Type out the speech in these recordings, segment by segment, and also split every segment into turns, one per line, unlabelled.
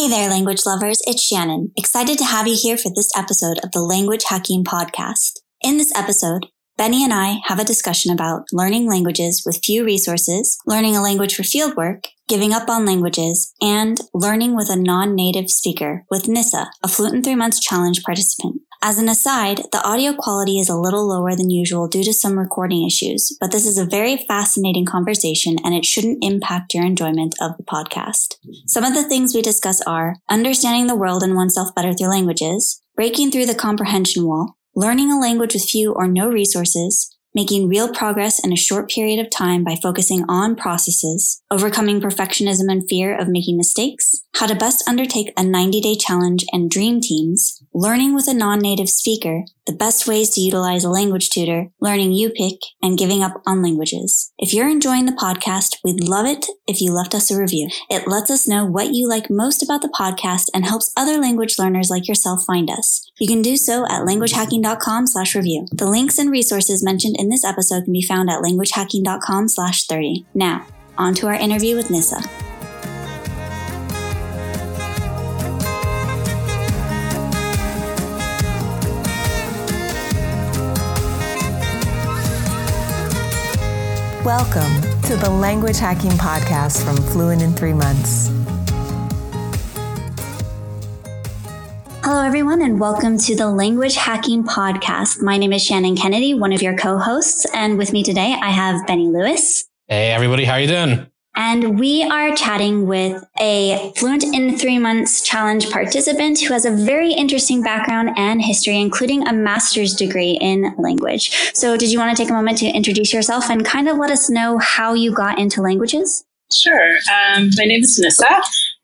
Hey there, language lovers. It's Shannon. Excited to have you here for this episode of the Language Hacking Podcast. In this episode, Benny and I have a discussion about learning languages with few resources, learning a language for fieldwork, giving up on languages, and learning with a non-native speaker with Nissa, a Fluent in Three Months Challenge participant. As an aside, the audio quality is a little lower than usual due to some recording issues, but this is a very fascinating conversation and it shouldn't impact your enjoyment of the podcast. Some of the things we discuss are understanding the world and oneself better through languages, breaking through the comprehension wall, learning a language with few or no resources, making real progress in a short period of time by focusing on processes, overcoming perfectionism and fear of making mistakes, how to best undertake a 90 day challenge and dream teams, learning with a non-native speaker, the best ways to utilize a language tutor, learning Yupik, and giving up on languages. If you're enjoying the podcast, we'd love it if you left us a review. It lets us know what you like most about the podcast and helps other language learners like yourself find us. You can do so at languagehacking.com slash review. The links and resources mentioned in this episode can be found at languagehacking.com slash 30. Now, on to our interview with Nissa.
Welcome to the Language Hacking Podcast from Fluent in Three Months.
Hello, everyone, and welcome to the Language Hacking Podcast. My name is Shannon Kennedy, one of your co-hosts, and with me today I have Benny Lewis.
Hey, everybody, how you doing?
And we are chatting with a Fluent in Three Months Challenge participant who has a very interesting background and history, including a master's degree in language. So, did you want to take a moment to introduce yourself and kind of let us know how you got into languages?
Sure. Um, my name is Nissa.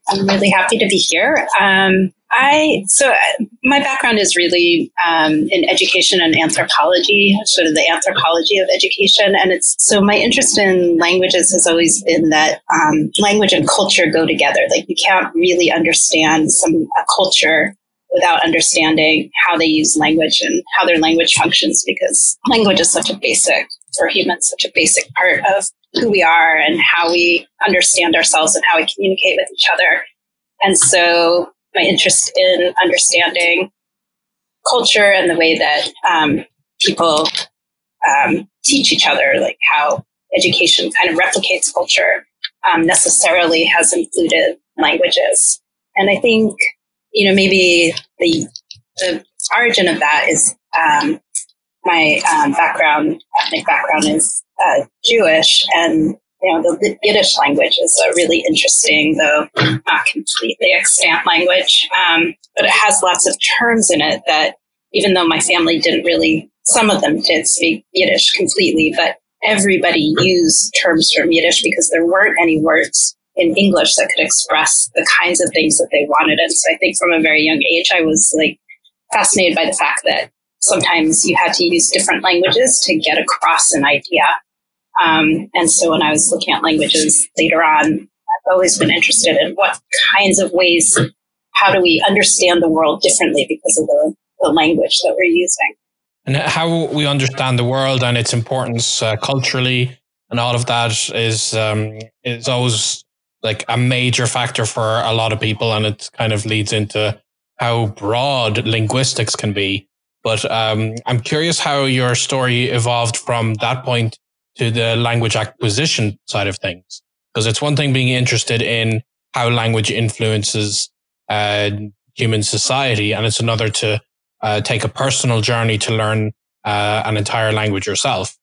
I'm really happy to be here. Um, I so uh, my background is really um, in education and anthropology, sort of the anthropology of education, and it's so my interest in languages has always been that um, language and culture go together. Like you can't really understand some a culture without understanding how they use language and how their language functions, because language is such a basic for humans, such a basic part of who we are and how we understand ourselves and how we communicate with each other. And so my interest in understanding culture and the way that um, people um, teach each other, like how education kind of replicates culture, um, necessarily has included languages. And I think, you know, maybe the the origin of that is um, my um, background, ethnic background is uh, Jewish, and you know, the Yiddish language is a really interesting, though not completely extant language, um, but it has lots of terms in it that, even though my family didn't really, some of them did speak Yiddish completely, but everybody used terms from Yiddish because there weren't any words in English that could express the kinds of things that they wanted. And so I think from a very young age, I was like fascinated by the fact that sometimes you had to use different languages to get across an idea. Um, and so when I was looking at languages later on, I've always been interested in what kinds of ways, how do we understand the world differently because of the, the language that we're using.
And how we understand the world and its importance uh, culturally and all of that is um, is always like a major factor for a lot of people, and it kind of leads into how broad linguistics can be. But um, I'm curious how your story evolved from that point to the language acquisition side of things. Because it's one thing being interested in how language influences uh, human society, and it's another to uh, take a personal journey to learn uh, an entire language yourself.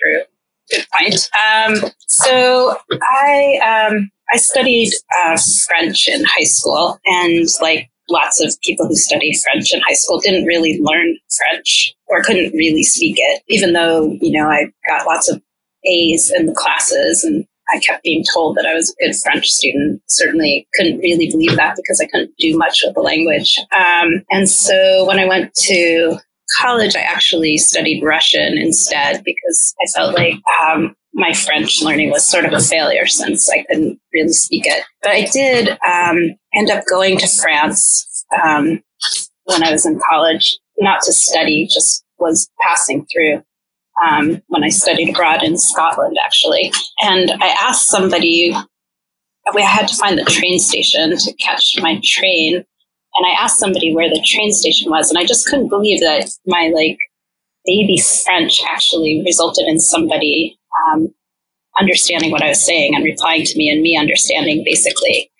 True. Good point. Um, so I um, I studied uh, French in high school, and like lots of people who studied French in high school didn't really learn French or couldn't really speak it, even though you know I got lots of A's in the classes and I kept being told that I was a good French student. Certainly couldn't really believe that because I couldn't do much with the language. Um, and so when I went to college, I actually studied Russian instead because I felt like um, my French learning was sort of a failure since I couldn't really speak it. But I did um, end up going to France um, when I was in college, not to study, just was passing through um, when I studied abroad in Scotland, actually. And I asked somebody I had to find the train station to catch my train. And I asked somebody where the train station was, and I just couldn't believe that my like baby French actually resulted in somebody um, understanding what I was saying and replying to me, and me understanding basically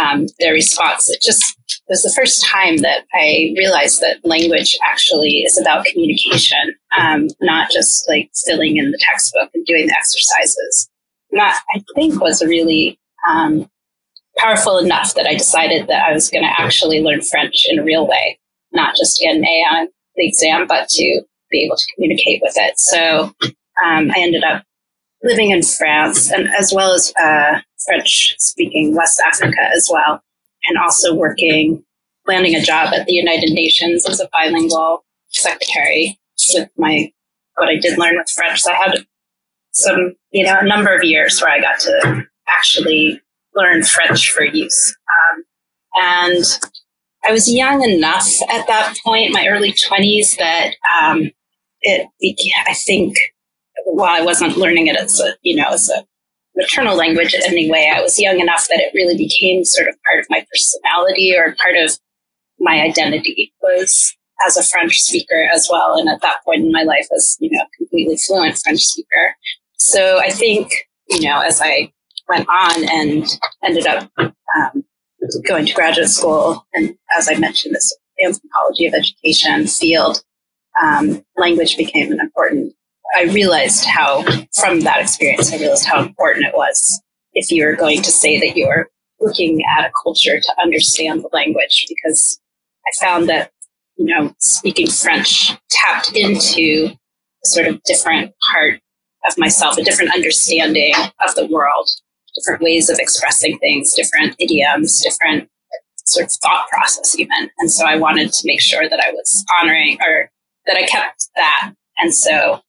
um, their response. It just was the first time that I realized that language actually is about communication, um, not just like filling in the textbook and doing the exercises. And that I think was really um, powerful enough that I decided that I was going to actually learn French in a real way, not just get an A on the exam, but to be able to communicate with it. So um, I ended up living in France and as well as uh, French speaking West Africa as well, and also working, landing a job at the United Nations as a bilingual secretary with my what I did learn with French. So I had some, you know, a number of years where I got to actually learn French for use. Um, and I was young enough at that point, my early 20s, that um, it, I think, while I wasn't learning it as a, you know, as a maternal language anyway, I was young enough that it really became sort of part of my personality or part of my identity was as a French speaker as well. And at that point in my life, as, you know, completely fluent French speaker. So I think, you know, as I went on and ended up um, going to graduate school, and as I mentioned, this anthropology of education field, um, language became an important. I realized how, from that experience, I realized how important it was if you were going to say that you were looking at a culture to understand the language, because I found that, you know, speaking French tapped into a sort of different part of myself, a different understanding of the world, different ways of expressing things, different idioms, different sort of thought process even. And so I wanted to make sure that I was honoring or that I kept that. And so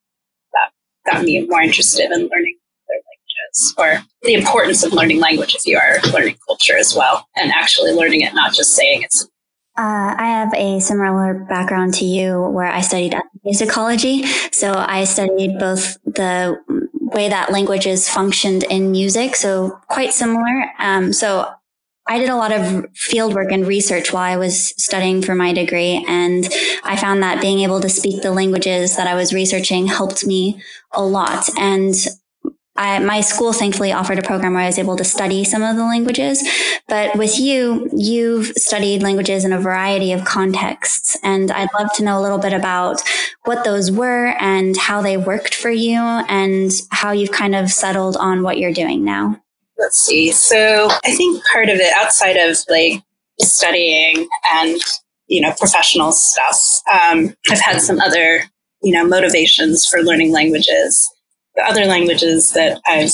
that got me more interested in learning other languages or the importance of learning language if you are learning culture as well and actually learning it, not just saying it's
uh, I have a similar background to you where I studied musicology. So I studied both the way that languages functioned in music. So quite similar. Um, so I did a lot of field work and research while I was studying for my degree. And I found that being able to speak the languages that I was researching helped me a lot. And I, my school thankfully offered a program where I was able to study some of the languages. But with you, you've studied languages in a variety of contexts. And I'd love to know a little bit about what those were and how they worked for you and how you've kind of settled on what you're doing now.
Let's see. So I think part of it outside of like studying and, you know, professional stuff, um, I've had some other, you know, motivations for learning languages the other languages that I've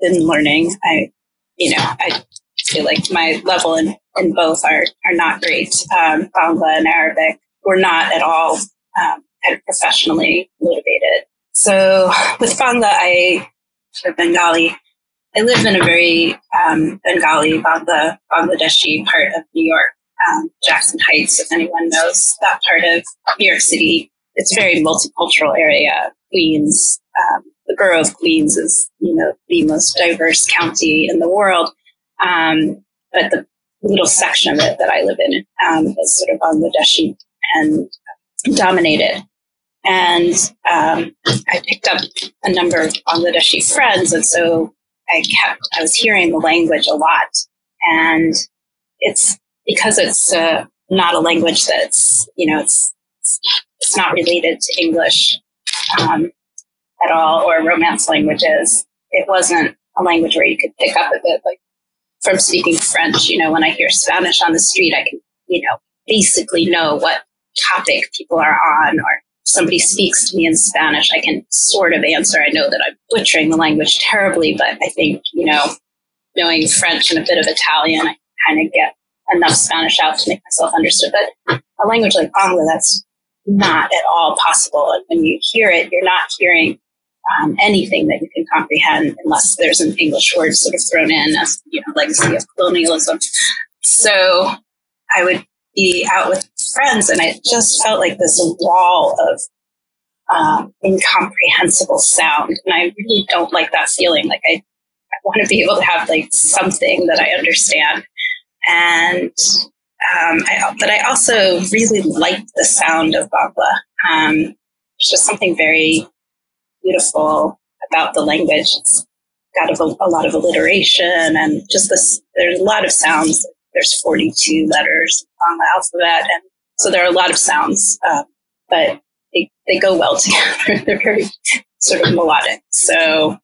been learning, I, you know, I feel like my level in, in both are, are not great. Um, Bangla and Arabic were not at all um, kind of professionally motivated. So with Bangla, I, for Bengali, I live in a very um, Bengali, Bangla, Bangladeshi part of New York, um, Jackson Heights, if anyone knows that part of New York City. It's a very multicultural area. Queens, um, the borough of Queens is, you know, the most diverse county in the world. Um, but the little section of it that I live in um, is sort of Bangladeshi and dominated. And um, I picked up a number of Bangladeshi friends, and so I kept I was hearing the language a lot, and it's because it's uh, not a language that's you know it's it's not related to English. Um, at all or romance languages. It wasn't a language where you could pick up a bit like from speaking French. You know, when I hear Spanish on the street, I can, you know, basically know what topic people are on or somebody speaks to me in Spanish, I can sort of answer. I know that I'm butchering the language terribly, but I think, you know, knowing French and a bit of Italian, I kind of get enough Spanish out to make myself understood. But a language like Bangla, that's not at all possible. And when you hear it, you're not hearing um, anything that you can comprehend unless there's an English word sort of thrown in as you know legacy of colonialism. So I would be out with friends, and I just felt like this wall of um, incomprehensible sound, and I really don't like that feeling. Like I, want to be able to have like something that I understand. And um, I, but I also really liked the sound of Bangla. Um, there's just something very beautiful about the language. It's got a, a, lot of alliteration and just this. There's a lot of sounds. There's 42 letters on the alphabet, and so there are a lot of sounds, uh, but they, they go well together. They're very sort of melodic. So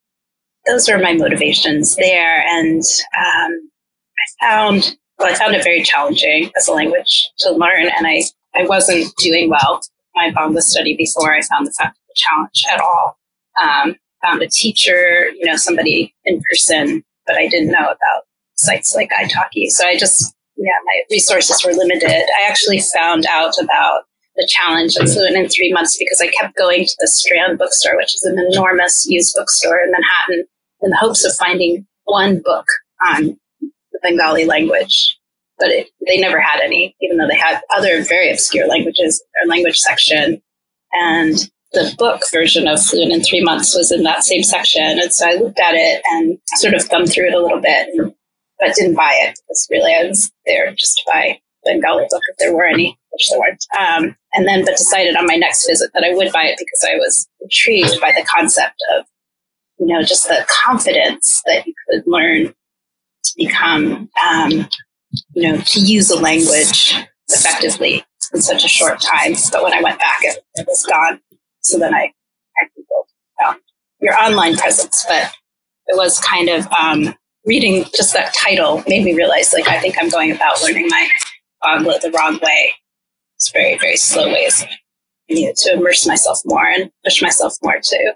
those were my motivations there. And um, I found, well, I found it very challenging as a language to learn. And I, I wasn't doing well my Bangla study before I found the fact of the challenge at all. Um, found a teacher, you know, somebody in person, but I didn't know about sites like italki. So I just, yeah, my resources were limited. I actually found out about the challenge of Fluent in three months because I kept going to the Strand bookstore, which is an enormous used bookstore in Manhattan, in the hopes of finding one book on the Bengali language. But it, they never had any, even though they had other very obscure languages, their language section. And the book version of Fluent in Three Months was in that same section. And so I looked at it and sort of thumbed through it a little bit, but didn't buy it because really I was there just to buy Bengali book if there were any, which there weren't. Um, and then, but decided on my next visit that I would buy it because I was intrigued by the concept of, you know, just the confidence that you could learn to become, um, you know, to use a language effectively in such a short time. But when I went back, it, it was gone. So then I, I Googled um, your online presence, but it was kind of um, reading just that title made me realize like I think I'm going about learning my Bangla the wrong way. It's very, very slow ways. I needed to immerse myself more and push myself more too.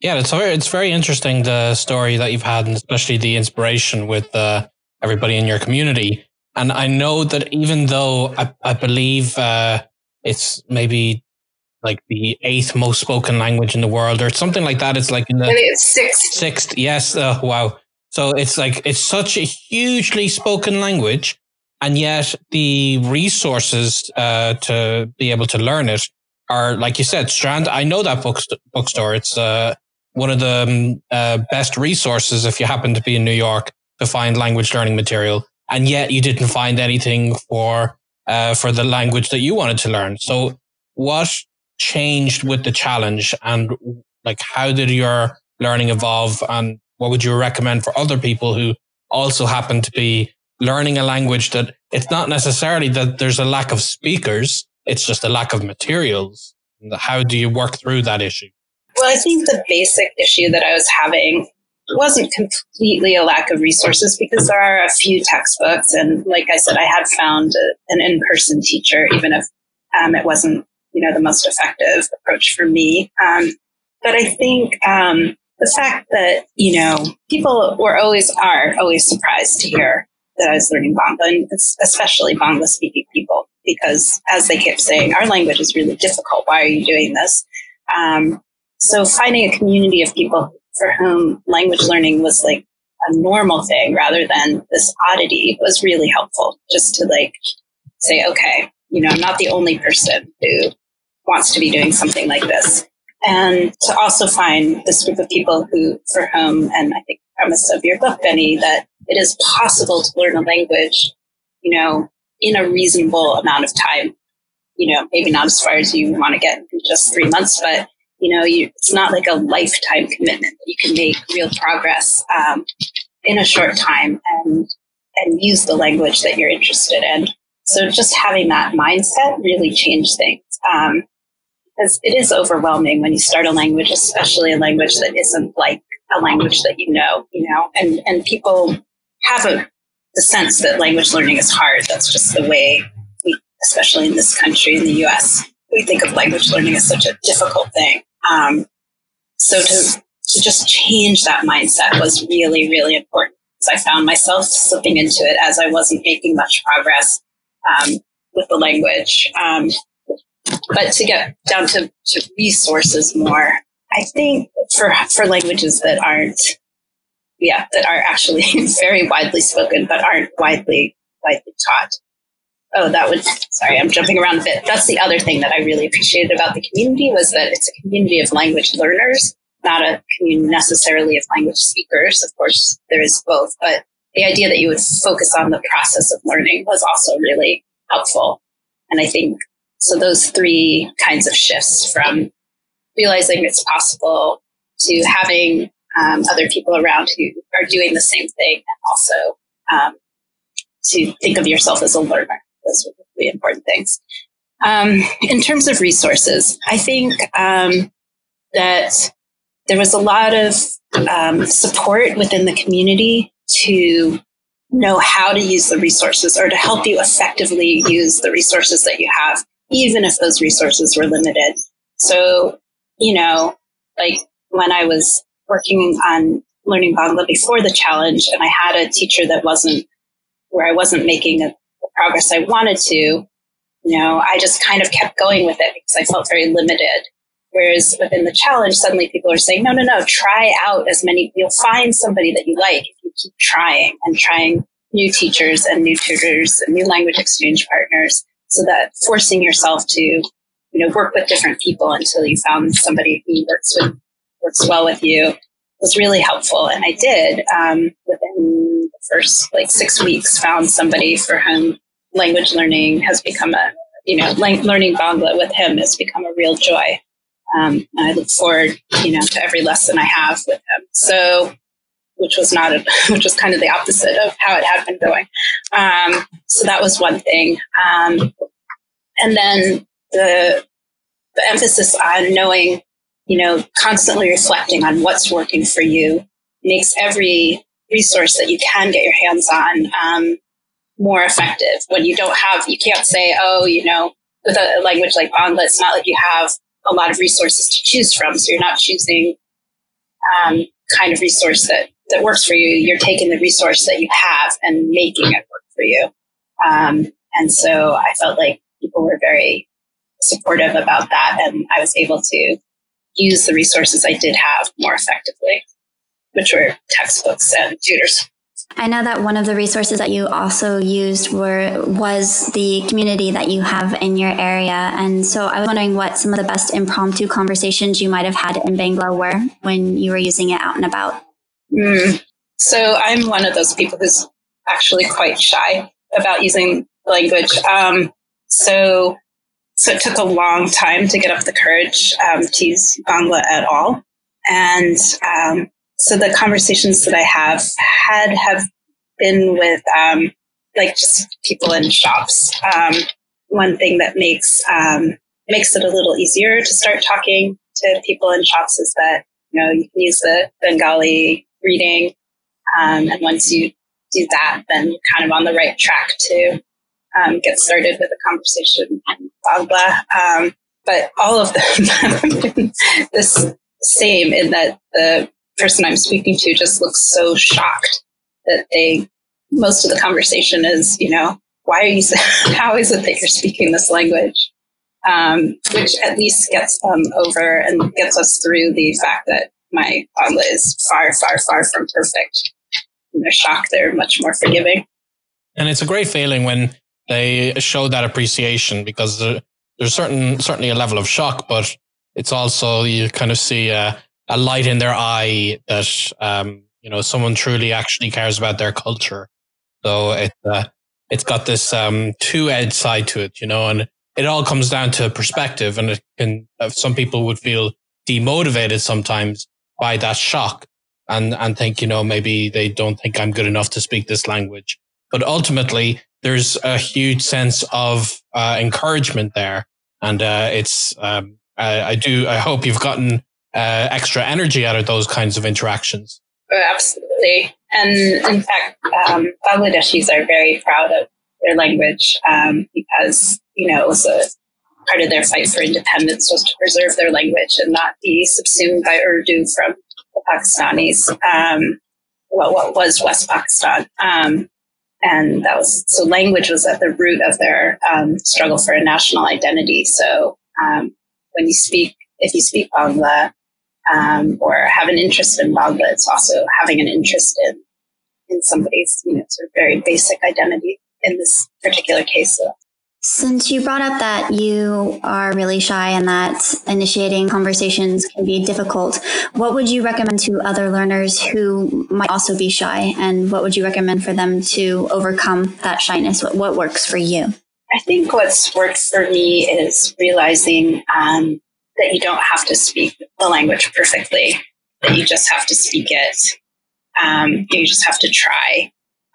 Yeah, it's very, it's very interesting the story that you've had, and especially the inspiration with uh, everybody in your community. And I know that even though I, I believe uh, it's maybe like the eighth most spoken language in the world or something like that, it's like in the
it's sixth.
Sixth, yes. Uh, wow. So it's like it's such a hugely spoken language and yet the resources uh, to be able to learn it are, like you said, Strand. I know that book bookstore. It's uh, one of the um, uh, best resources if you happen to be in New York to find language learning material, and yet you didn't find anything for uh, for the language that you wanted to learn. So, what changed with the challenge, and like how did your learning evolve, and what would you recommend for other people who also happen to be learning a language that it's not necessarily that there's a lack of speakers, it's just a lack of materials. How do you work through that issue?
Well, I think the basic issue that I was having wasn't completely a lack of resources because there are a few textbooks. And like I said, I had found an in person teacher, even if um, it wasn't, you know, the most effective approach for me. Um, but I think um, the fact that, you know, people were always, are always surprised to hear that I was learning Bangla, and especially Bangla speaking people, because as they kept saying, our language is really difficult. Why are you doing this? Um, so finding a community of people for whom language learning was like a normal thing rather than this oddity was really helpful just to like say, okay, you know, I'm not the only person who wants to be doing something like this. And to also find this group of people who, for whom, and I think premise of your book, Benny, that it is possible to learn a language, you know, in a reasonable amount of time. You know, maybe not as far as you want to get in just three months, but you know, you, it's not like a lifetime commitment. You can make real progress um, in a short time and and use the language that you're interested in. So just having that mindset really changed things. Um, because it is overwhelming when you start a language, especially a language that isn't like a language that you know, you know, and, and people have a, the sense that language learning is hard. That's just the way we, especially in this country, in the US, we think of language learning as such a difficult thing. Um, so to, to just change that mindset was really, really important. I found myself slipping into it as I wasn't making much progress um, with the language. Um, but to get down to, to resources more, I think for for languages that aren't yeah that are actually very widely spoken but aren't widely widely taught oh that would sorry i'm jumping around a bit that's the other thing that i really appreciated about the community was that it's a community of language learners not a community necessarily of language speakers. Of course, there is both, but the idea that you would focus on the process of learning was also really helpful. And I think so those three kinds of shifts from realizing it's possible to having um, other people around who are doing the same thing and also um, to think of yourself as a learner. Those are really important things. Um, in terms of resources, I think um, that there was a lot of um, support within the community to know how to use the resources or to help you effectively use the resources that you have, even if those resources were limited. So, you know, like when I was working on learning Bangla before the challenge and I had a teacher that wasn't where I wasn't making the progress I wanted to, you know, I just kind of kept going with it because I felt very limited. Whereas within the challenge, suddenly people are saying, no, no, no, try out as many, you'll find somebody that you like if you keep trying and trying new teachers and new tutors and new language exchange partners so that forcing yourself to, you know, work with different people until you found somebody who works with, works well with you was really helpful. And I did, um, within the first like six weeks, found somebody for whom language learning has become a, you know, learning Bangla with him has become a real joy. Um, I look forward, you know, to every lesson I have with him. So, which was not, a, which was kind of the opposite of how it had been going. Um, so that was one thing. Um, and then the the emphasis on knowing, you know, constantly reflecting on what's working for you makes every resource that you can get your hands on um, more effective. When you don't have, you can't say, oh, you know, with a language like Bangla, it's not like you have a lot of resources to choose from. So you're not choosing um, kind of resource that, that works for you. You're taking the resource that you have and making it work for you. Um, and so I felt like people were very supportive about that. And I was able to use the resources I did have more effectively, which were textbooks and tutors.
I know that one of the resources that you also used were was the community that you have in your area. And so I was wondering what some of the best impromptu conversations you might have had in Bangla were when you were using it out and about.
Mm. So I'm one of those people who's actually quite shy about using language. Um, so so it took a long time to get up the courage um, to use Bangla at all. And um, so the conversations that I have had have been with um, like just people in shops. Um, one thing that makes um, makes it a little easier to start talking to people in shops is that you know you can use the Bengali reading, um, and once you do that, then you're kind of on the right track to um, get started with a conversation Blah blah, Um, but all of them this same in that the person I'm speaking to just looks so shocked that they, most of the conversation is, you know, why are you, how is it that you're speaking this language? Um, which at least gets them over and gets us through the fact that my Bangla is far, far, far from perfect. And they're shocked, they're much more forgiving.
And it's a great feeling when they show that appreciation because there's certain, certainly a level of shock, but it's also, you kind of see a, a light in their eye that um, you know someone truly actually cares about their culture. So it uh, it's got this um, two edged side to it, you know, and it all comes down to perspective. And it can uh, some people would feel demotivated sometimes by that shock and and think you know maybe they don't think I'm good enough to speak this language. But ultimately, there's a huge sense of uh, encouragement there, and uh, it's um, I, I do I hope you've gotten uh, extra energy out of those kinds of interactions.
Oh, absolutely. And in fact, um, Bangladeshis are very proud of their language um, because, you know, it was a part of their fight for independence was to preserve their language and not be subsumed by Urdu from the Pakistanis, um, well, what was West Pakistan. Um, and that was, so language was at the root of their um, struggle for a national identity. So um, when you speak, if you speak Bangla, um, or have an interest in Bangla, it's also having an interest in in somebody's you know sort of very basic identity in this particular case. So
Since you brought up that you are really shy and that initiating conversations can be difficult, what would you recommend to other learners who might also be shy? And what would you recommend for them to overcome that shyness? What, what works for you?
I think what's worked for me is realizing um, that you don't have to speak the language perfectly, that you just have to speak it. Um, you just have to try.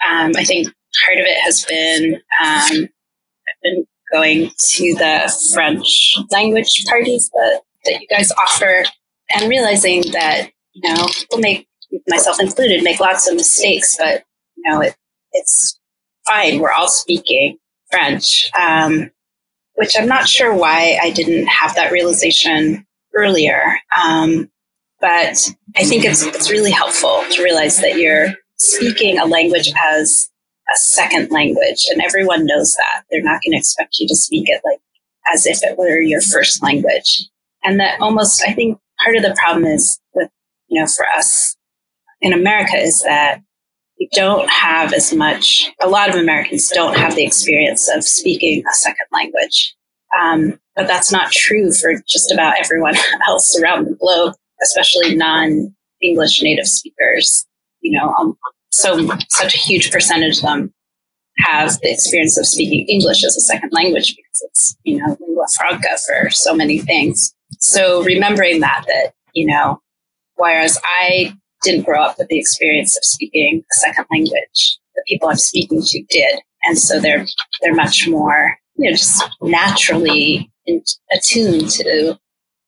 Um, I think part of it has been um, been going to the French language parties that, that you guys offer and realizing that, you know, people make, myself included, make lots of mistakes, but, you know, it, it's fine. We're all speaking French, um, which I'm not sure why I didn't have that realization earlier. Um, but I think it's, it's really helpful to realize that you're speaking a language as a second language, and everyone knows that. They're not going to expect you to speak it like as if it were your first language. And that almost, I think part of the problem is with, you know, for us in America is that we don't have as much, a lot of Americans don't have the experience of speaking a second language. Um, but that's not true for just about everyone else around the globe, especially non English native speakers. You know, um, so such a huge percentage of them have the experience of speaking English as a second language because it's, you know, lingua franca for so many things. So remembering that, that, you know, whereas I didn't grow up with the experience of speaking a second language, the people I'm speaking to did. And so they're, they're much more, you know, just naturally in, attuned to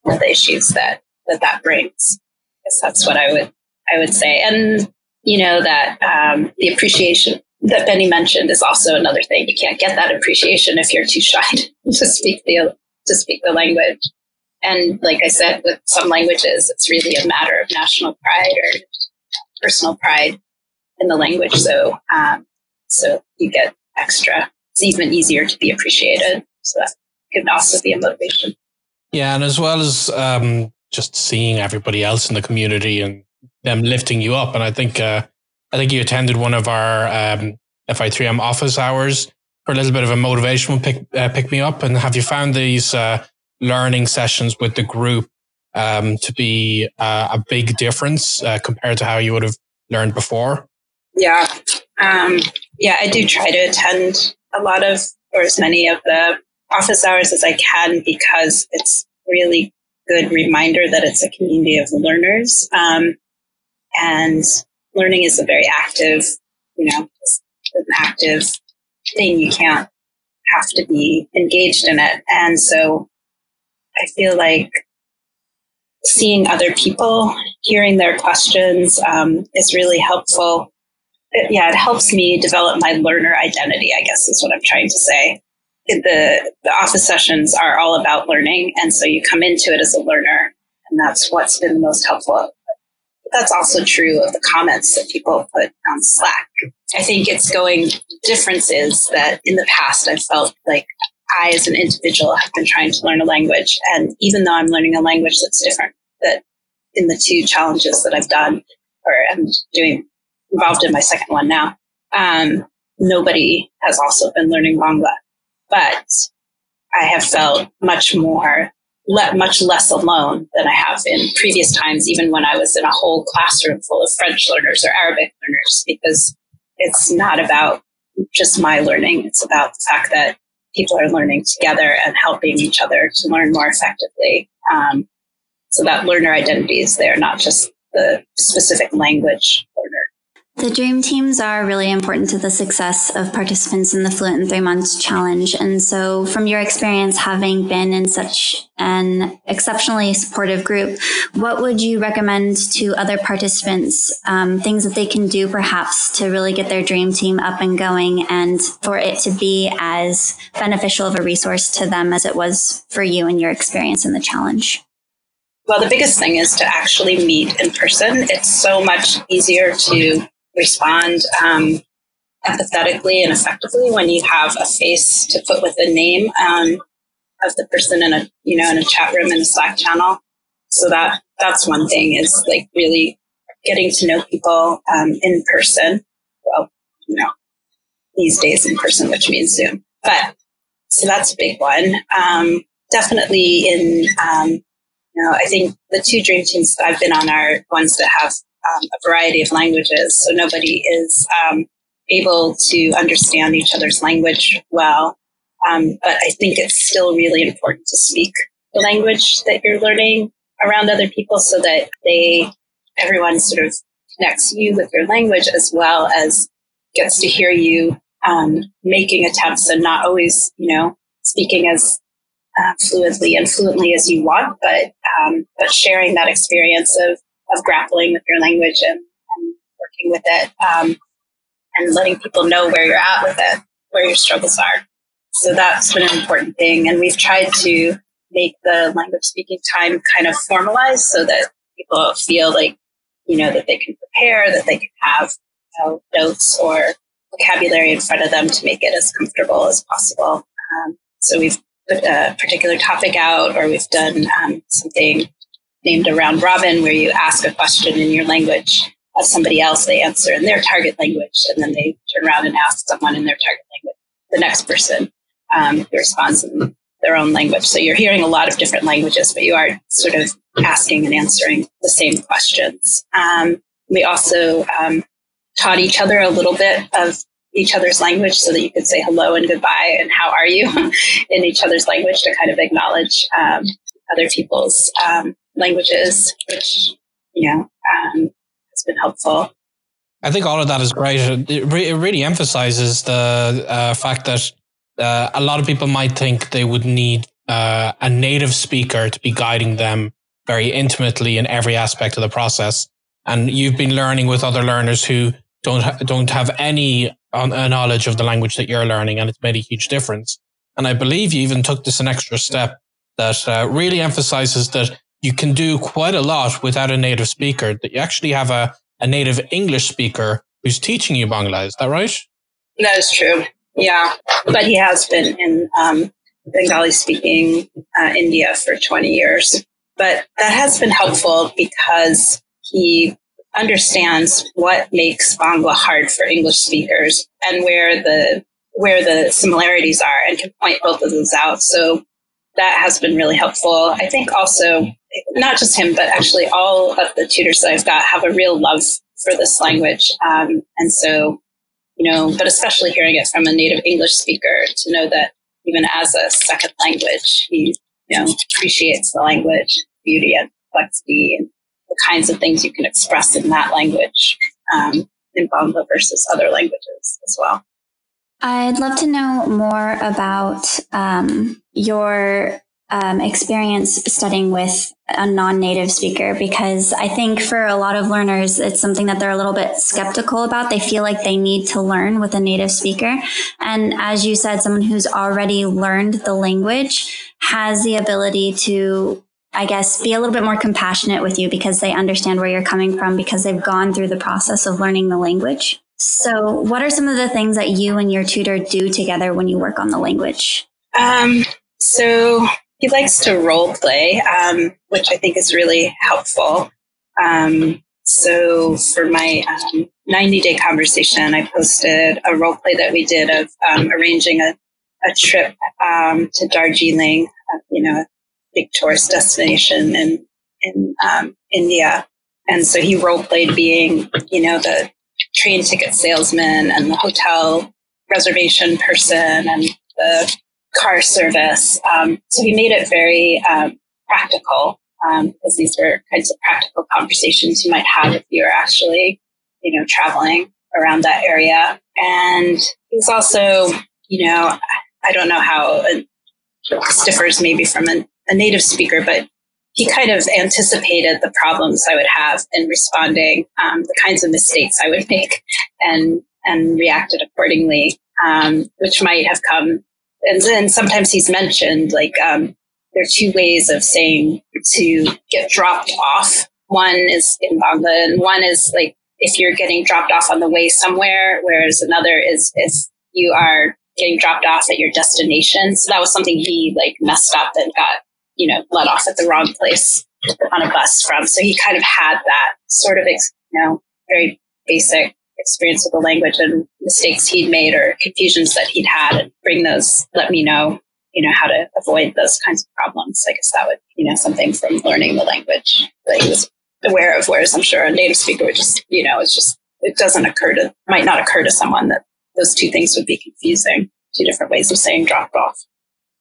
the issues that, that that brings. I guess that's what I would, I would say. And you know, that um, the appreciation that Benny mentioned is also another thing. You can't get that appreciation if you're too shy to speak the to speak the language. And like I said, with some languages, it's really a matter of national pride or personal pride in the language. So, um, so you get extra. It's even easier to be appreciated. So that can also be a motivation.
Yeah, and as well as um, just seeing everybody else in the community and them lifting you up. And I think uh, I think you attended one of our um, FI3M office hours for a little bit of a motivational pick uh, pick me up. And have you found these uh, learning sessions with the group um, to be uh, a big difference uh, compared to how you would have learned before?
Yeah, um, yeah, I do try to attend a lot of or as many of the office hours as I can because it's really good reminder that it's a community of learners. Um, and learning is a very active, you know, an active thing. You can't have to be engaged in it. And so I feel like seeing other people, hearing their questions um, is really helpful. It, yeah, it helps me develop my learner identity, I guess is what I'm trying to say. The, the office sessions are all about learning. And so you come into it as a learner. And that's what's been most helpful that's also true of the comments that people put on Slack. I think it's going, differences that in the past, I felt like I, as an individual, have been trying to learn a language. And even though I'm learning a language that's different, that in the two challenges that I've done, or I'm doing involved in my second one now, um, nobody has also been learning Bangla. But I have felt much more le- much less alone than I have in previous times, even when I was in a whole classroom full of French learners or Arabic learners, because it's not about just my learning. It's about the fact that people are learning together and helping each other to learn more effectively. Um, so that learner identity is there, not just the specific language learner.
The dream teams are really important to the success of participants in the Fluent in Three Months Challenge. And so, from your experience having been in such an exceptionally supportive group, what would you recommend to other participants? Um, things that they can do perhaps to really get their dream team up and going and for it to be as beneficial of a resource to them as it was for you and your experience in the challenge?
Well, the biggest thing is to actually meet in person. It's so much easier to respond um, empathetically and effectively when you have a face to put with the name um, of the person in a you know in a chat room in a Slack channel. So that that's one thing is like really getting to know people um, in person. Well, you know, these days in person, which means Zoom. But so that's a big one. Um, definitely in, um, you know, I think the two dream teams that I've been on are ones that have um, a variety of languages. So nobody is um, able to understand each other's language well. Um, but I think it's still really important to speak the language that you're learning around other people so that they, everyone sort of connects you with your language as well as gets to hear you um, making attempts and not always, you know, speaking as uh, fluidly and fluently as you want, but um, but sharing that experience of of grappling with your language and, and working with it, um, and letting people know where you're at with it, where your struggles are. So that's been an important thing, and we've tried to make the language speaking time kind of formalized so that people feel like you know that they can prepare, that they can have you know, notes or vocabulary in front of them to make it as comfortable as possible. Um, so we've put a particular topic out, or we've done um, something named a round robin where you ask a question in your language of somebody else, they answer in their target language, and then they turn around and ask someone in their target language, the next person um, responds in their own language. So you're hearing a lot of different languages, but you are sort of asking and answering the same questions. Um, we also um, taught each other a little bit of each other's language so that you could say hello and goodbye and how are you in each other's language to kind of acknowledge um, other people's um, languages, which, you know, um, has been helpful.
I think all of that is great. It, re- it really emphasizes the uh, fact that uh, a lot of people might think they would need uh, a native speaker to be guiding them very intimately in every aspect of the process. And you've been learning with other learners who don't ha- don't have any uh, knowledge of the language that you're learning, and it's made a huge difference. And I believe you even took this an extra step that uh, really emphasizes that you can do quite a lot without a native speaker. That you actually have a, a native English speaker who's teaching you Bangla. Is that right?
That is true. Yeah, but he has been in um, Bengali speaking uh, India for 20 years. But that has been helpful because he understands what makes Bangla hard for English speakers and where the where the similarities are and can point both of those out. So that has been really helpful. I think also not just him, but actually all of the tutors that I've got have a real love for this language. Um, and so, you know, but especially hearing it from a native English speaker to know that even as a second language, he, you know, appreciates the language, beauty and complexity and the kinds of things you can express in that language um, in Bangla versus other languages as well.
I'd love to know more about um, your um, experience studying with a non-native speaker because I think for a lot of learners, it's something that they're a little bit skeptical about. They feel like they need to learn with a native speaker. And as you said, someone who's already learned the language has the ability to I guess, be a little bit more compassionate with you because they understand where you're coming from because they've gone through the process of learning the language. So, what are some of the things that you and your tutor do together when you work on the language?
Um, so, he likes to role play, um, which I think is really helpful. Um, so, for my 90 um, day conversation, I posted a role play that we did of um, arranging a, a trip um, to Darjeeling, uh, you know, a big tourist destination in in India. And so he role played being, you know, the train ticket salesman and the hotel reservation person and the car service. Um, so he made it very um, practical um, because these are kinds of practical conversations you might have if you're actually, you know, traveling around that area. And he's also, you know, I don't know how it differs maybe from an a native speaker, but he kind of anticipated the problems I would have in responding, um, the kinds of mistakes I would make, and and reacted accordingly, um, which might have come. And then sometimes he's mentioned like um, there are two ways of saying to get dropped off. One is in Bangla, and one is like if you're getting dropped off on the way somewhere, whereas another is if you are getting dropped off at your destination. So that was something he like messed up and got you know, let off at the wrong place on a bus from. So he kind of had that sort of, you know, very basic experience with the language and mistakes he'd made or confusions that he'd had and bring those, let me know you know, how to avoid those kinds of problems. I guess that would, you know, something from learning the language that he was aware of. Whereas I'm sure a native speaker would just, you know, it's just, it doesn't occur to, might not occur to someone that those two things would be confusing. Two different ways of saying dropped off.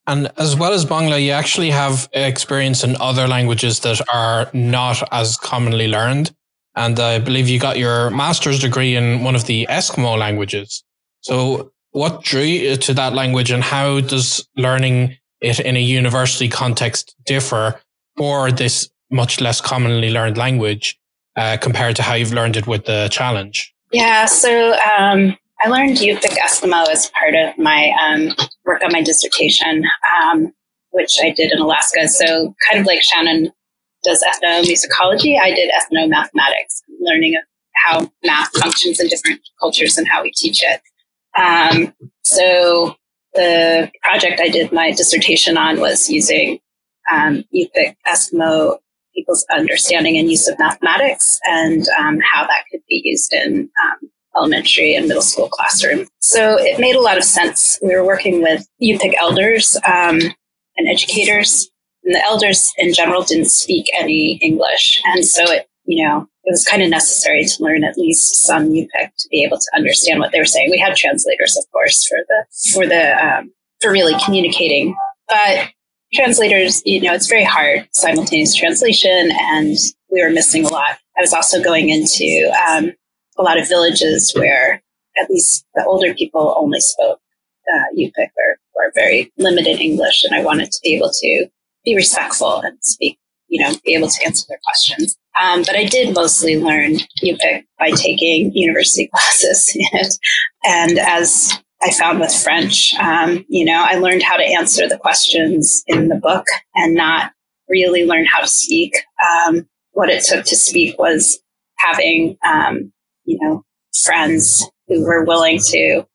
And as well as Bangla, you actually have experience in other languages that are not as commonly learned. And I believe you got your master's degree in one of the Eskimo languages. So what drew you to that language and how does learning it in a university context differ for this much less commonly learned language uh, compared to how you've learned it with the challenge?
Yeah, so um, I learned Yupik Eskimo as part of my um, work on my dissertation, um, which I did in Alaska. So, kind of like Shannon does ethnomusicology, I did ethnomathematics, learning of how math functions in different cultures and how we teach it. Um, so, the project I did my dissertation on was using um, Yupik Eskimo people's understanding and use of mathematics and um, how that could be used in um, elementary and middle school classroom. So it made a lot of sense. We were working with Yupik elders um, and educators, and the elders in general didn't speak any English. And so it, you know, it was kind of necessary to learn at least some Yupik to be able to understand what they were saying. We had translators, of course, for the, for the, um, for really communicating. But translators, you know, it's very hard simultaneous translation, and we were missing a lot. I was also going into um, a lot of villages where at least the older people only spoke uh, Yupik or, or very limited English, and I wanted to be able to be respectful and speak, you know, be able to answer their questions. Um, but I did mostly learn Yupik by taking university classes in it, and as I found with French, um, you know, I learned how to answer the questions in the book and not really learn how to speak. Um, what it took to speak was having um, you know, friends who were willing to,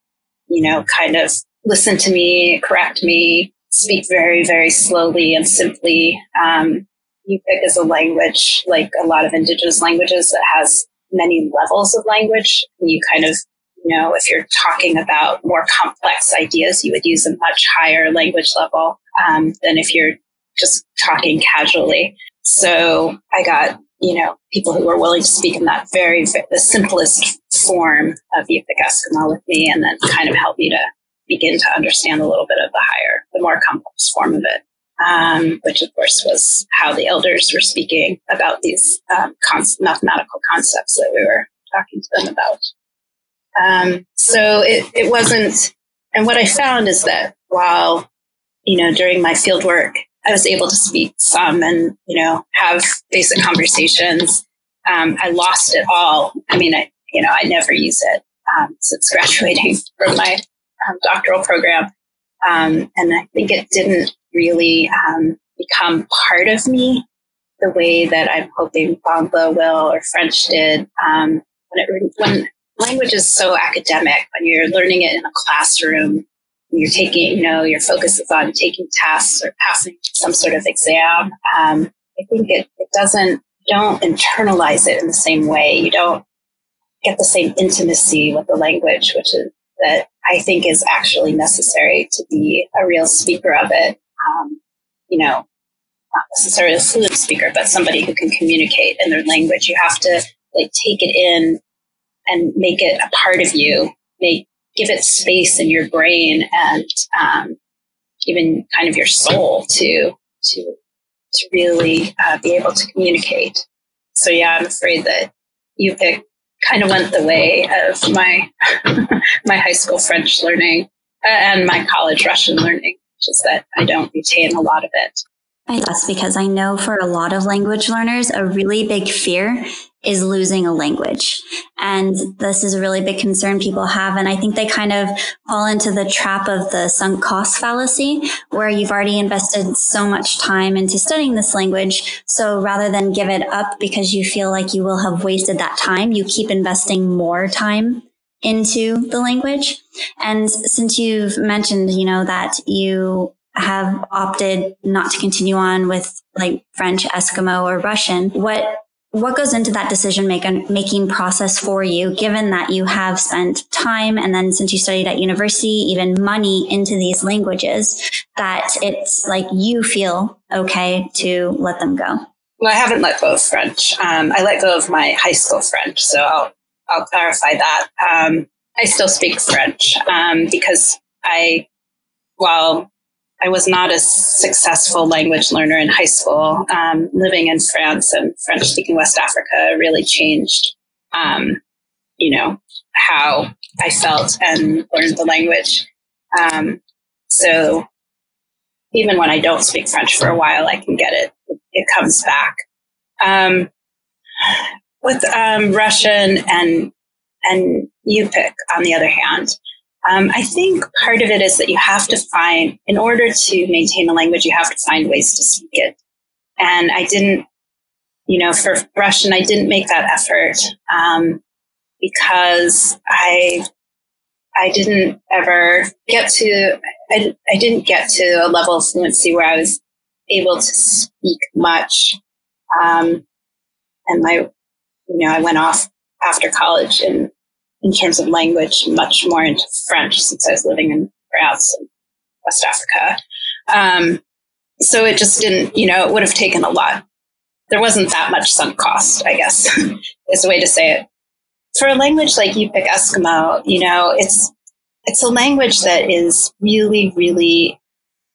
you know, kind of listen to me, correct me, speak very, very slowly and simply. Um, Yupik is a language, like a lot of indigenous languages, that has many levels of language. You kind of, you know, if you're talking about more complex ideas, you would use a much higher language level um, than if you're just talking casually. So I got you know, people who were willing to speak in that very, the simplest form of Yupik Eskimo with me and then kind of help me to begin to understand a little bit of the higher, the more complex form of it. Um, which of course was how the elders were speaking about these um, mathematical concepts that we were talking to them about. Um, so it, it wasn't, and what I found is that while, you know, during my field work, I was able to speak some and, you know, have basic conversations. Um, I lost it all. I mean, I, you know, I never use it um, since graduating from my um, doctoral program. Um, and I think it didn't really um, become part of me the way that I'm hoping Bangla will or French did. Um, when, it, when language is so academic, when you're learning it in a classroom, you're taking, you know, your focus is on taking tests or passing some sort of exam. Um, I think it, it doesn't, don't internalize it in the same way. You don't get the same intimacy with the language, which is that I think is actually necessary to be a real speaker of it. Um, you know, not necessarily a fluent speaker, but somebody who can communicate in their language. You have to like take it in and make it a part of you, make give it space in your brain and um, even kind of your soul to to to really uh, be able to communicate. So yeah, I'm afraid that Yupik kind of went the way of my my high school French learning uh, and my college Russian learning, just that I don't retain a lot of it.
I guess because I know for a lot of language learners, a really big fear is losing a language. And this is a really big concern people have. And I think they kind of fall into the trap of the sunk cost fallacy, where you've already invested so much time into studying this language. So rather than give it up because you feel like you will have wasted that time, you keep investing more time into the language. And since you've mentioned, you know, that you have opted not to continue on with like French, Eskimo, or Russian, what what goes into that decision making process for you, given that you have spent time and then since you studied at university, even money into these languages, that it's like you feel okay to let them go?
Well, I haven't let go of French. Um, I let go of my high school French, so I'll, I'll clarify that. Um, I still speak French um, because I, while I was not a successful language learner in high school. Um, living in France and French speaking West Africa really changed, um, you know, how I felt and learned the language. Um, so even when I don't speak French for a while, I can get it. It comes back. Um, with um, Russian and and Yupik, on the other hand, um, I think part of it is that you have to find, in order to maintain a language, you have to find ways to speak it. And I didn't, you know, for Russian, I didn't make that effort um, because I, I didn't ever get to, I, I didn't get to a level of fluency where I was able to speak much. Um, and my, you know, I went off after college and in terms of language, much more into French since I was living in France and West Africa. Um, so it just didn't, you know, it would have taken a lot. There wasn't that much sunk cost, I guess, is a way to say it. For a language like Yupik Eskimo, you know, it's it's a language that is really, really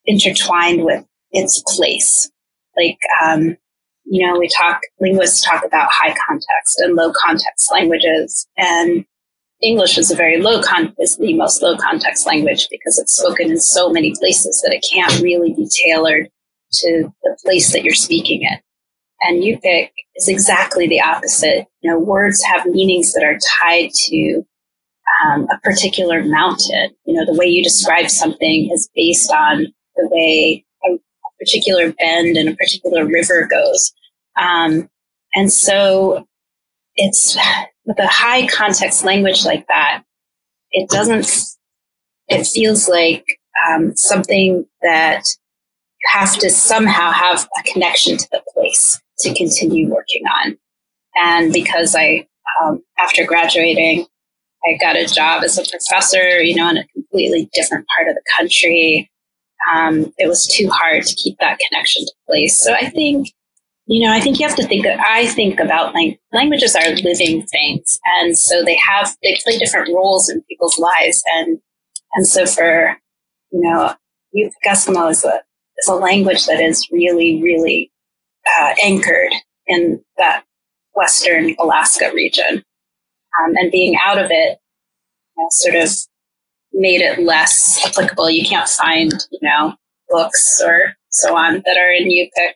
intertwined with its place. Like, um, you know, we talk, linguists talk about high context and low context languages. And English is a very low con is the most low context language because it's spoken in so many places that it can't really be tailored to the place that you're speaking in. And Yupik is exactly the opposite. You know, words have meanings that are tied to um, a particular mountain. You know, the way you describe something is based on the way a, particular bend in a particular river goes. Um, and so it's with a high context language like that, it doesn't, it feels like um, something that you have to somehow have a connection to the place to continue working on. And because I, um, after graduating, I got a job as a professor, you know, in a completely different part of the country. Um, it was too hard to keep that connection to place. So I think you know, I think you have to think, I think about like languages are living things. And so they have, they play different roles in people's lives. And, and so for, you know, Yupik Eskimo is a, is a language that is really, really uh, anchored in that Western Alaska region. Um, and being out of it you know, sort of made it less applicable. You can't find, you know, books or so on that are in Yupik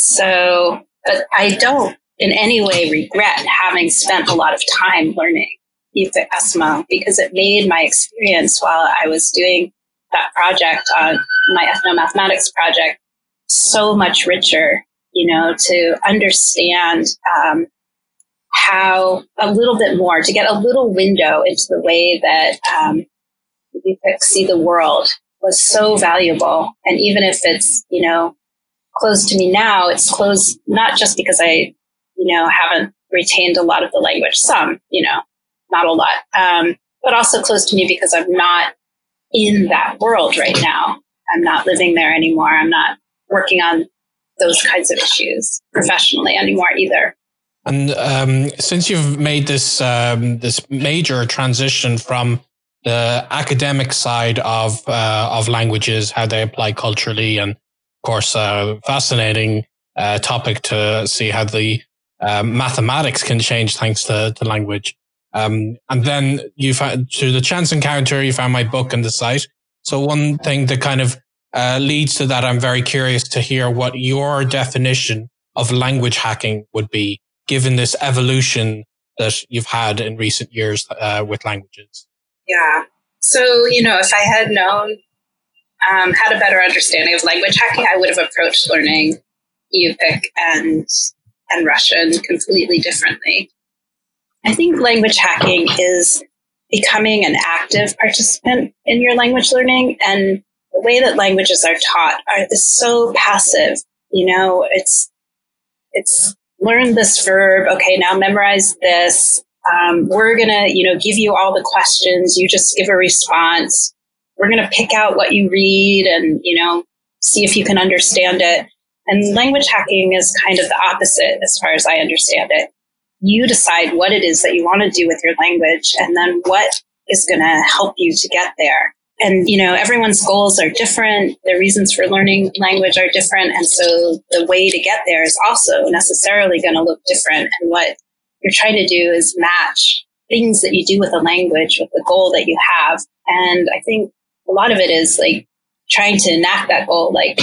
so, but I don't in any way regret having spent a lot of time learning Yupik Eskimo because it made my experience while I was doing that project on my ethnomathematics project so much richer, you know, to understand um, how a little bit more, to get a little window into the way that um, Yupik see the world was so valuable. And even if it's, you know, closed to me now, it's closed not just because I, you know, haven't retained a lot of the language, some, you know, not a lot, um, but also closed to me because I'm not in that world right now. I'm not living there anymore. I'm not working on those kinds of issues professionally anymore either.
And um, since you've made this um, this major transition from the academic side of uh, of languages, how they apply culturally, and course, a fascinating uh, topic to see how the uh, mathematics can change thanks to, to language. Um, and then you found through the chance encounter, you found my book and the site. So one thing that kind of uh, leads to that, I'm very curious to hear what your definition of language hacking would be, given this evolution that you've had in recent years uh, with languages.
Yeah. So, you know, if I had known um, had a better understanding of language hacking, I would have approached learning Yupik and and Russian completely differently. I think language hacking is becoming an active participant in your language learning, and the way that languages are taught are, is so passive. You know, it's it's learn this verb. Okay, now memorize this. Um, we're to, you know, give you all the questions. You just give a response. We're going to pick out what you read and, you know, see if you can understand it. And language hacking is kind of the opposite as far as I understand it. You decide what it is that you want to do with your language and then what is going to help you to get there. And, you know, everyone's goals are different. Their reasons for learning language are different. And so the way to get there is also necessarily going to look different. And what you're trying to do is match things that you do with a language with the goal that you have. And I think a lot of it is like trying to enact that goal, like,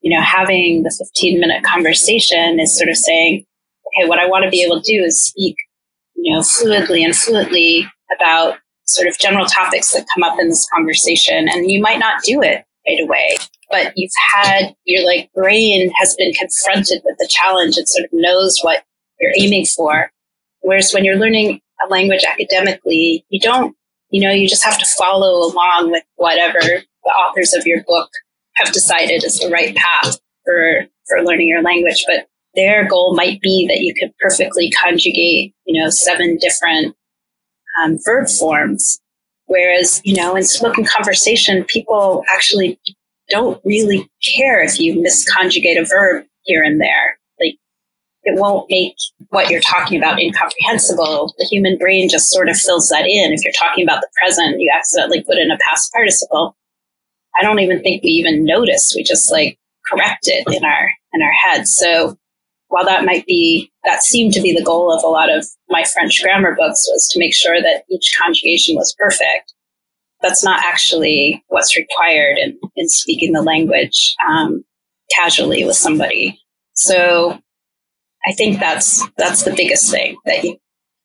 you know, having the 15 minute conversation is sort of saying, okay, what I want to be able to do is speak, you know, fluidly and fluently about sort of general topics that come up in this conversation. And you might not do it right away, but you've had your like brain has been confronted with the challenge and sort of knows what you're aiming for. Whereas when you're learning a language academically, you don't, you know, you just have to follow along with whatever the authors of your book have decided is the right path for, for learning your language. But their goal might be that you could perfectly conjugate, you know, seven different um, verb forms. Whereas, you know, in spoken conversation, people actually don't really care if you misconjugate a verb here and there. It won't make what you're talking about incomprehensible. The human brain just sort of fills that in. If you're talking about the present, you accidentally put in a past participle. I don't even think we even notice. We just like correct it in our in our heads. So while that might be that seemed to be the goal of a lot of my French grammar books was to make sure that each conjugation was perfect. That's not actually what's required in, in speaking the language um, casually with somebody. So I think that's that's the biggest thing that you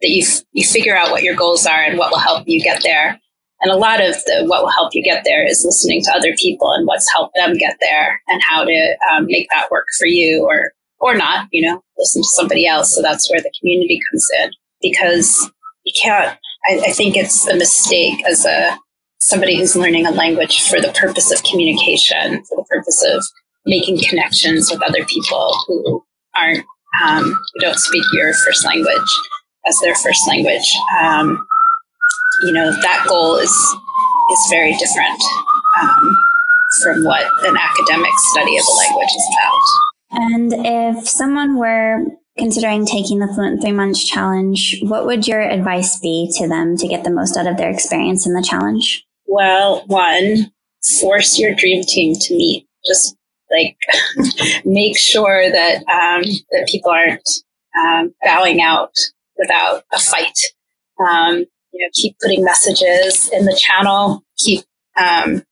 that you you figure out what your goals are and what will help you get there. And a lot of the what will help you get there is listening to other people and what's helped them get there and how to um, make that work for you or or not, you know, listen to somebody else. So that's where the community comes in because you can't, I, I think it's a mistake as a, somebody who's learning a language for the purpose of communication, for the purpose of making connections with other people who aren't, um, who don't speak your first language as their first language. Um, you know, that goal is, is very different um, from what an academic study of a language is about.
And if someone were considering taking the Fluent Three Months Challenge, what would your advice be to them to get the most out of their experience in the challenge?
Well, one, force your dream team to meet. Just like make sure that um, that people aren't um, bowing out without a fight. Um, you know, keep putting messages in the channel. Keep um,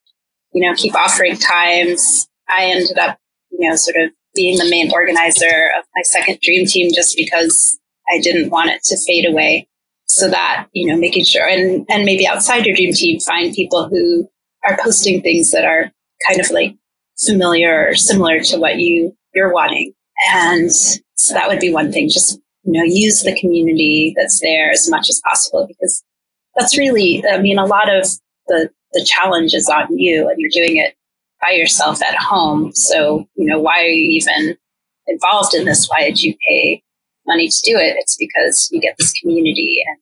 you know, keep offering times. I ended up, you know, sort of being the main organizer of my second dream team just because I didn't want it to fade away. So that, you know, making sure and, and maybe outside your dream team, find people who are posting things that are kind of like familiar or similar to what you, you're wanting. And so that would be one thing. Just, you know, use the community that's there as much as possible because that's really, I mean, a lot of the, the challenge is on you and you're doing it by yourself at home. So, you know, why are you even involved in this? Why did you pay money to do it? It's because you get this community and,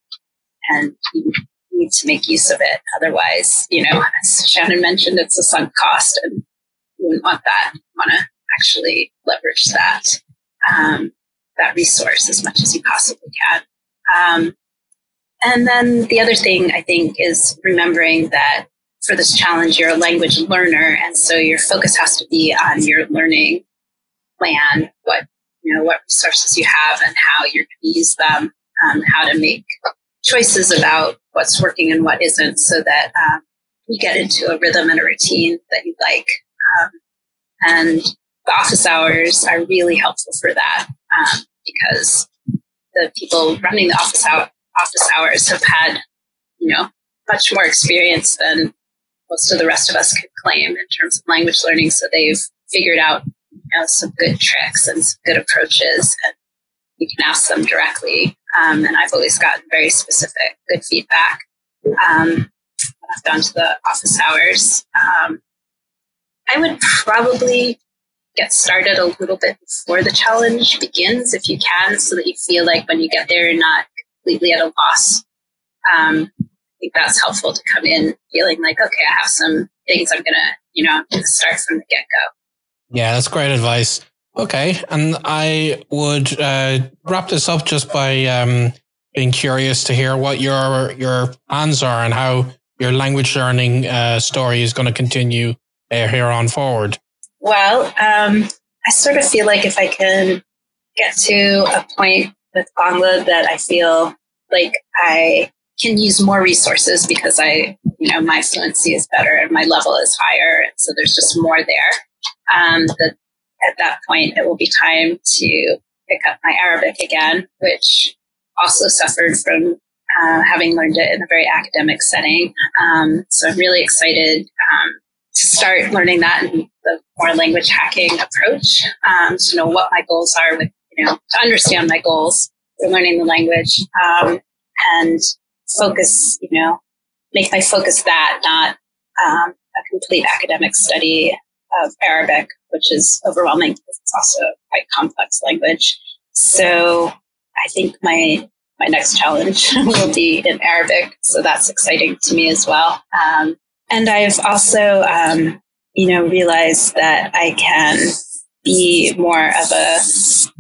and you need to make use of it. Otherwise, you know, as Shannon mentioned, it's a sunk cost and wouldn't want that. Want to actually leverage that, um, that resource as much as you possibly can. Um, and then the other thing I think is remembering that for this challenge, you're a language learner, and so your focus has to be on your learning plan, what you know, what resources you have, and how you're going to use them, um, how to make choices about what's working and what isn't, so that um, you get into a rhythm and a routine that you like. Um, and the office hours are really helpful for that um, because the people running the office office hours have had, you know, much more experience than most of the rest of us could claim in terms of language learning. So they've figured out you know, some good tricks and some good approaches, and you can ask them directly. Um, and I've always gotten very specific, good feedback. Um, I've gone to the office hours. Um, I would probably get started a little bit before the challenge begins, if you can, so that you feel like when you get there, you're not completely at a loss. Um, I think that's helpful to come in feeling like, okay, I have some things I'm going to, you know, start from the get go.
Yeah, that's great advice. Okay. And I would uh, wrap this up just by um, being curious to hear what your your plans are and how your language learning uh, story is going to continue here on forward.
Well, um, I sort of feel like if I can get to a point with Bangla that I feel like I can use more resources because I, you know, my fluency is better and my level is higher. And so there's just more there. Um, that at that point, it will be time to pick up my Arabic again, which also suffered from uh, having learned it in a very academic setting. Um, so I'm really excited um, start learning that in the more language hacking approach um, to know what my goals are with, you know, to understand my goals for learning the language um, and focus, you know, make my focus that, not um, a complete academic study of Arabic, which is overwhelming because it's also quite complex language. So I think my my next challenge will be in Arabic, so that's exciting to me as well. Um, and I've also, um, you know, realized that I can be more of a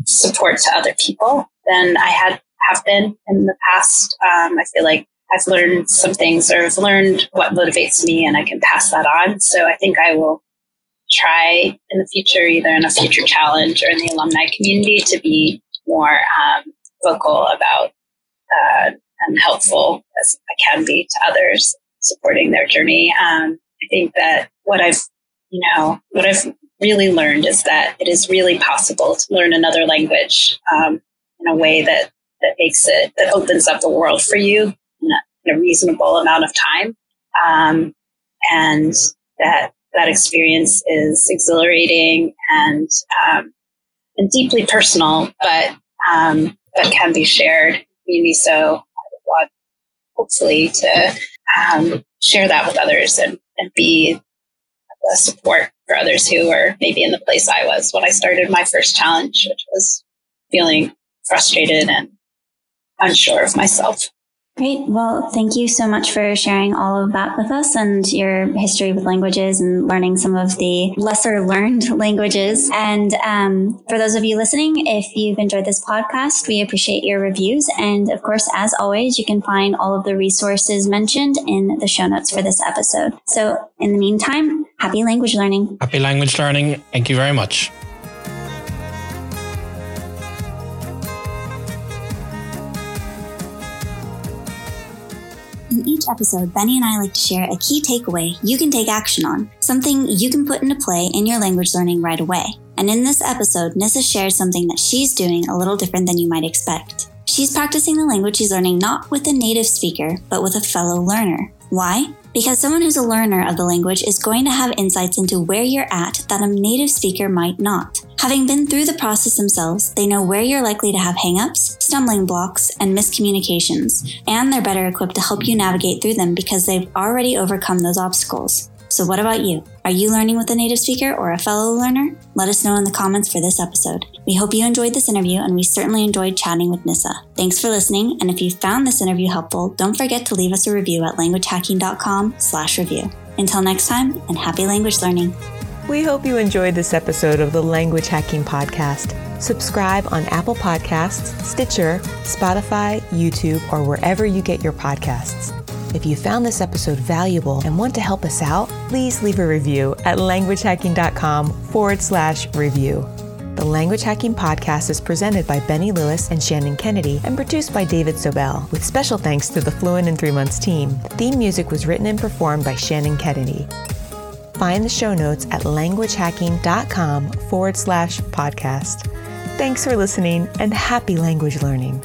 support to other people than I had have been in the past. Um, I feel like I've learned some things or I've learned what motivates me and I can pass that on. So I think I will try in the future, either in a future challenge or in the alumni community, to be more um, vocal about uh, and helpful as I can be to others supporting their journey. Um, I think that what I've, you know, what I've really learned is that it is really possible to learn another language um, in a way that that makes it that opens up the world for you in a, in a reasonable amount of time, um, and that that experience is exhilarating and um, and deeply personal, but um, but can be shared. Community. So I want hopefully to um, share that with others and, and be a support for others who are maybe in the place I was when I started my first challenge, which was feeling frustrated and unsure of myself.
Great. Well, thank you so much for sharing all of that with us and your history with languages and learning some of the lesser learned languages. And um, for those of you listening, if you've enjoyed this podcast, we appreciate your reviews. And of course, as always, you can find all of the resources mentioned in the show notes for this episode. So in the meantime, happy language learning.
Happy language learning. Thank you very much.
In each episode, Benny and I like to share a key takeaway you can take action on, something you can put into play in your language learning right away. And in this episode, Nissa shares something that she's doing a little different than you might expect. She's practicing the language she's learning not with a native speaker, but with a fellow learner. Why? Because someone who's a learner of the language is going to have insights into where you're at that a native speaker might not. Having been through the process themselves, they know where you're likely to have hangups, stumbling blocks, and miscommunications, and they're better equipped to help you navigate through them because they've already overcome those obstacles. So, what about you? Are you learning with a native speaker or a fellow learner? Let us know in the comments for this episode. We hope you enjoyed this interview, and we certainly enjoyed chatting with Nissa. Thanks for listening, and if you found this interview helpful, don't forget to leave us a review at languagehacking.com/review. Until next time, and happy language learning.
We hope you enjoyed this episode of the Language Hacking Podcast. Subscribe on Apple Podcasts, Stitcher, Spotify, YouTube, or wherever you get your podcasts. If you found this episode valuable and want to help us out, please leave a review at languagehacking.com forward slash review. The Language Hacking Podcast is presented by Benny Lewis and Shannon Kennedy and produced by David Sobel, with special thanks to the Fluent in Three Months team. Theme music was written and performed by Shannon Kennedy. Find the show notes at languagehacking.com forward slash podcast. Thanks for listening and happy language learning.